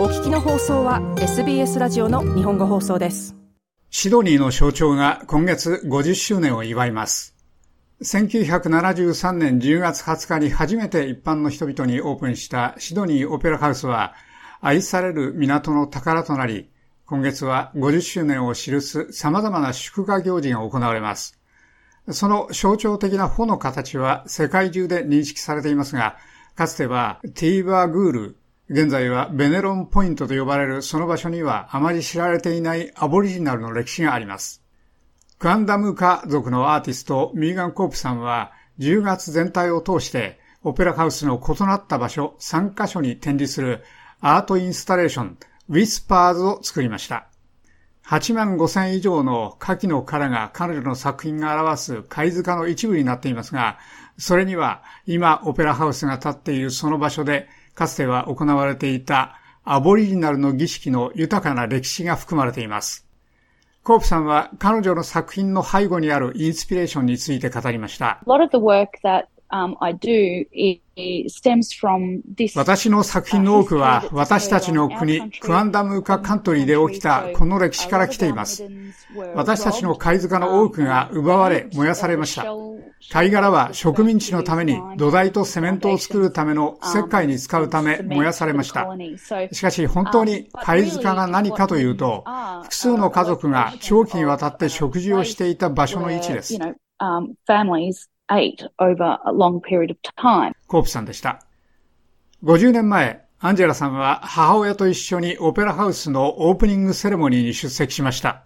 お聞きの放送は SBS ラジオの日本語放送です。シドニーの象徴が今月50周年を祝います。1973年10月20日に初めて一般の人々にオープンしたシドニーオペラハウスは愛される港の宝となり、今月は50周年を記す様々な祝賀行事が行われます。その象徴的な穂の形は世界中で認識されていますが、かつてはティーバーグール、現在はベネロンポイントと呼ばれるその場所にはあまり知られていないアボリジナルの歴史があります。クアンダムーカ族のアーティストミーガン・コープさんは10月全体を通してオペラハウスの異なった場所3カ所に展示するアートインスタレーション Whispers を作りました。8万5千以上の牡蠣の殻が彼女の作品が表す貝塚の一部になっていますが、それには今オペラハウスが立っているその場所でかつては行われていたアボリジナルの儀式の豊かな歴史が含まれています。コープさんは彼女の作品の背後にあるインスピレーションについて語りました。私の作品の多くは私たちの国、クアンダムーカカントリーで起きたこの歴史から来ています。私たちの貝塚の多くが奪われ、燃やされました。貝殻は植民地のために土台とセメントを作るための石灰に使うため燃やされました。しかし本当に貝塚が何かというと、複数の家族が長期にわたって食事をしていた場所の位置です。コープさんでした。50年前、アンジェラさんは母親と一緒にオペラハウスのオープニングセレモニーに出席しました。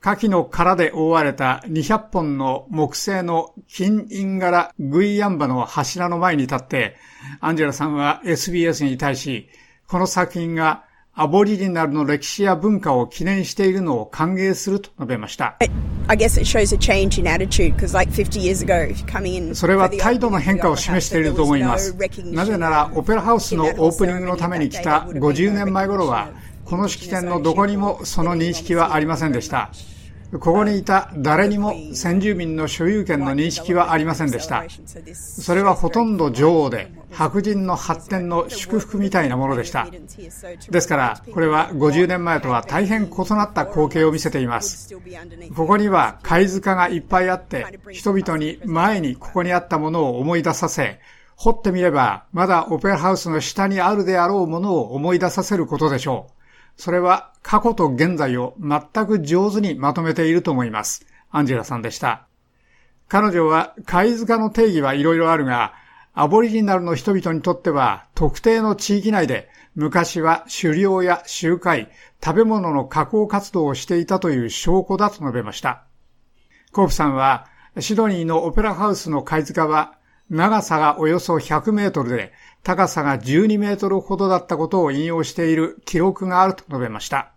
牡蠣の殻で覆われた200本の木製の金印柄グイヤンバの柱の前に立って、アンジェラさんは SBS に対し、この作品がアボリジナルの歴史や文化を記念しているのを歓迎すると述べました。それは態度の変化を示していると思います。なぜなら、オペラハウスのオープニングのために来た50年前頃は、この式典のどこにもその認識はありませんでした。ここにいた誰にも先住民の所有権の認識はありませんでした。それはほとんど女王で、白人の発展の祝福みたいなものでした。ですから、これは50年前とは大変異なった光景を見せています。ここには貝塚がいっぱいあって、人々に前にここにあったものを思い出させ、掘ってみれば、まだオペラハウスの下にあるであろうものを思い出させることでしょう。それは過去と現在を全く上手にまとめていると思います。アンジェラさんでした。彼女は貝塚の定義はいろいろあるが、アボリジナルの人々にとっては特定の地域内で昔は狩猟や集会、食べ物の加工活動をしていたという証拠だと述べました。コープさんはシドニーのオペラハウスの貝塚は長さがおよそ100メートルで高さが12メートルほどだったことを引用している記録があると述べました。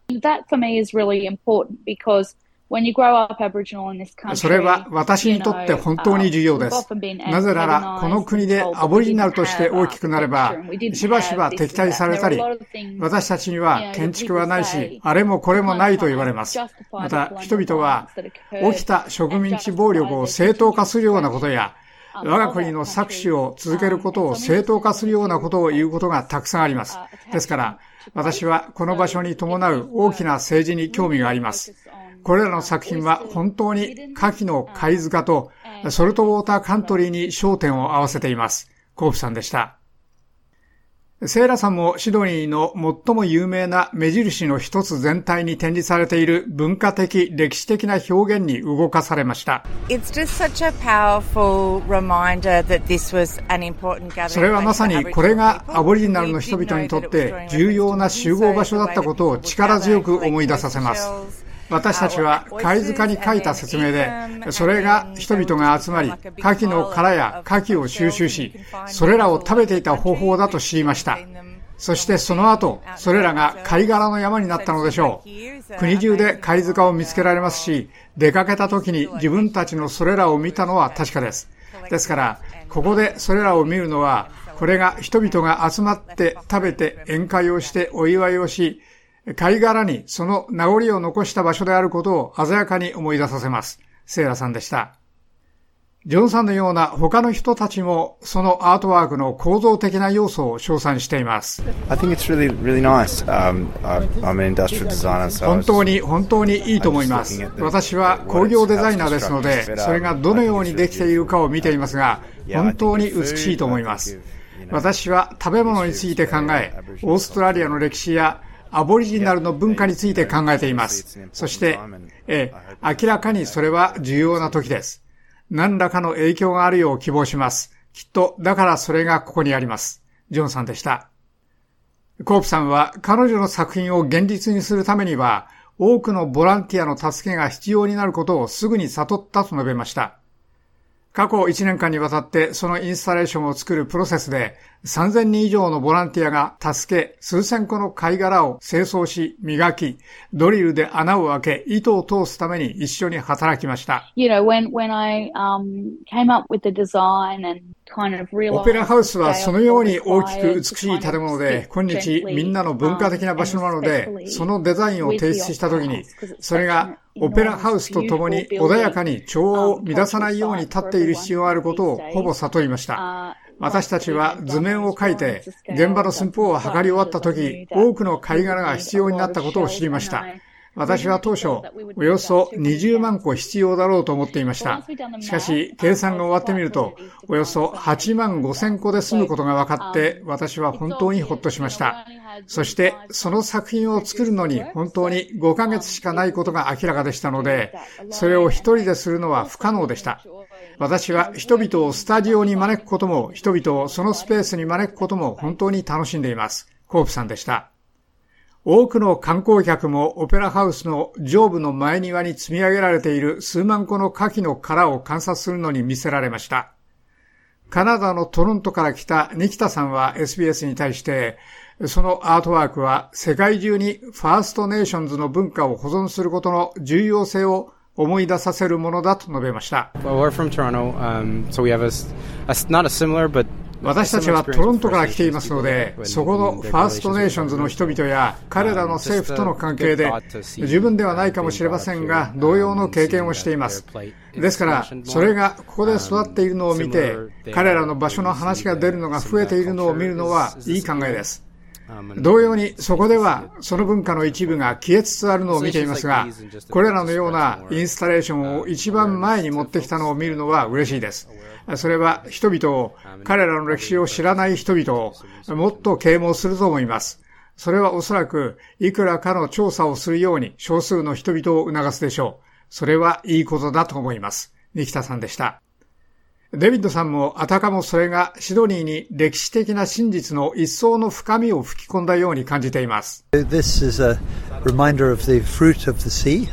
それは私にとって本当に重要です。なぜなら、この国でアボリジナルとして大きくなれば、しばしば敵対されたり、私たちには建築はないし、あれもこれもないと言われます。また、人々は起きた植民地暴力を正当化するようなことや、我が国の搾取を続けることを正当化するようなことを言うことがたくさんあります。ですから、私はこの場所に伴う大きな政治に興味があります。これらの作品は本当に下記の貝塚とソルトウォーターカントリーに焦点を合わせています。コープさんでした。セイラさんもシドニーの最も有名な目印の一つ全体に展示されている文化的、歴史的な表現に動かされました。それはまさにこれがアボリジナルの人々にとって重要な集合場所だったことを力強く思い出させます。私たちは貝塚に書いた説明で、それが人々が集まり、牡蠣の殻や牡蠣を収集し、それらを食べていた方法だと知りました。そしてその後、それらが貝殻の山になったのでしょう。国中で貝塚を見つけられますし、出かけた時に自分たちのそれらを見たのは確かです。ですから、ここでそれらを見るのは、これが人々が集まって食べて宴会をしてお祝いをし、貝殻にその名残を残した場所であることを鮮やかに思い出させます。セイラさんでした。ジョンさんのような他の人たちもそのアートワークの構造的な要素を称賛しています。本当に本当にいいと思います。私は工業デザイナーですので、それがどのようにできているかを見ていますが、本当に美しいと思います。私は食べ物について考え、オーストラリアの歴史やアボリジナルの文化について考えています。そして、え明らかにそれは重要な時です。何らかの影響があるよう希望します。きっと、だからそれがここにあります。ジョンさんでした。コープさんは彼女の作品を現実にするためには、多くのボランティアの助けが必要になることをすぐに悟ったと述べました。過去1年間にわたってそのインスタレーションを作るプロセスで3000人以上のボランティアが助け、数千個の貝殻を清掃し、磨き、ドリルで穴を開け、糸を通すために一緒に働きました。You know, when, when I, um, came up with the design and オペラハウスはそのように大きく美しい建物で、今日みんなの文化的な場所なので、そのデザインを提出したときに、それがオペラハウスと共に穏やかに調和を乱さないように立っている必要があることをほぼ悟りました。私たちは図面を書いて、現場の寸法を測り終わった時、多くの貝殻が必要になったことを知りました。私は当初、およそ20万個必要だろうと思っていました。しかし、計算が終わってみると、およそ8万5千個で済むことが分かって、私は本当にほっとしました。そして、その作品を作るのに本当に5ヶ月しかないことが明らかでしたので、それを一人でするのは不可能でした。私は人々をスタジオに招くことも、人々をそのスペースに招くことも本当に楽しんでいます。コープさんでした。多くの観光客もオペラハウスの上部の前庭に積み上げられている数万個の牡蠣の殻を観察するのに見せられました。カナダのトロントから来たニキタさんは SBS に対して、そのアートワークは世界中にファーストネーションズの文化を保存することの重要性を思い出させるものだと述べました。Well, we're from Toronto, um, so we have a, a, not a similar, but 私たちはトロントから来ていますので、そこのファーストネーションズの人々や彼らの政府との関係で、同じではないかもしれませんが、同様の経験をしています。ですから、それがここで育っているのを見て、彼らの場所の話が出るのが増えているのを見るのはいい考えです。同様にそこではその文化の一部が消えつつあるのを見ていますが、これらのようなインスタレーションを一番前に持ってきたのを見るのは嬉しいです。それは人々を、彼らの歴史を知らない人々をもっと啓蒙すると思います。それはおそらく、いくらかの調査をするように少数の人々を促すでしょう。それはいいことだと思います。ニキタさんでした。デビッドさんもあたかもそれがシドニーに歴史的な真実の一層の深みを吹き込んだように感じています。This is a reminder of the fruit of the sea.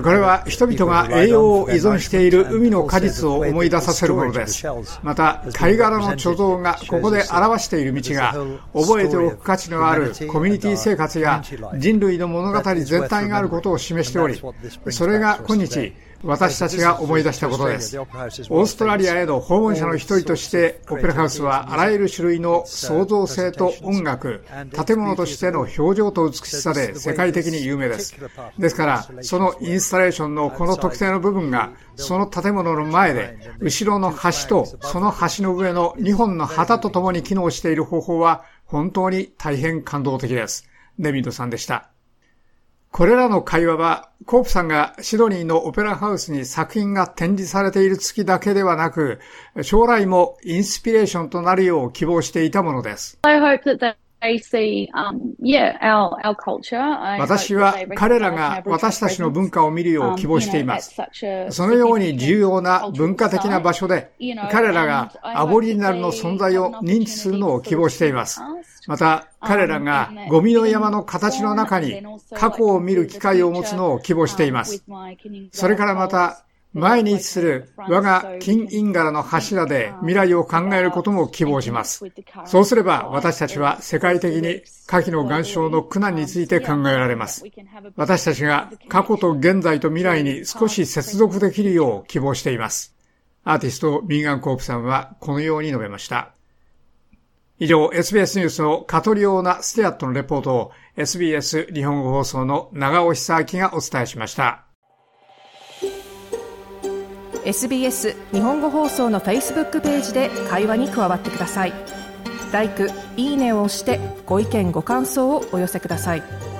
これは人々が栄養を依存している海の果実を思い出させるものです。また、貝殻の貯蔵がここで表している道が、覚えておく価値のあるコミュニティ生活や人類の物語全体があることを示しており、それが今日、私たちが思い出したことです。オーストラリアへの訪問者の一人として、オペラハウスはあらゆる種類の創造性と音楽、建物としての表情と美しさで世界的に有名です。ですから、そのインスタレーションのこの特定の部分が、その建物の前で、後ろの橋とその橋の上の2本の旗と共に機能している方法は、本当に大変感動的です。デビッドさんでした。これらの会話は、コープさんがシドニーのオペラハウスに作品が展示されている月だけではなく、将来もインスピレーションとなるよう希望していたものです。私は彼らが私たちの文化を見るよう希望しています。そのように重要な文化的な場所で、彼らがアボリジナルの存在を認知するのを希望しています。また、彼らがゴミの山の形の中に過去を見る機会を持つのを希望しています。それからまた、前に位置する我が金インガラの柱で未来を考えることも希望します。そうすれば私たちは世界的に下記の岩礁の苦難について考えられます。私たちが過去と現在と未来に少し接続できるよう希望しています。アーティストミーガン・コープさんはこのように述べました。以上、SBS ニュースのカトリオーナ・ステアットのレポートを SBS 日本語放送の長尾久明がお伝えしました。SBS 日本語放送の Facebook ページで会話に加わってください。ライク、いいねを押してご意見ご感想をお寄せください。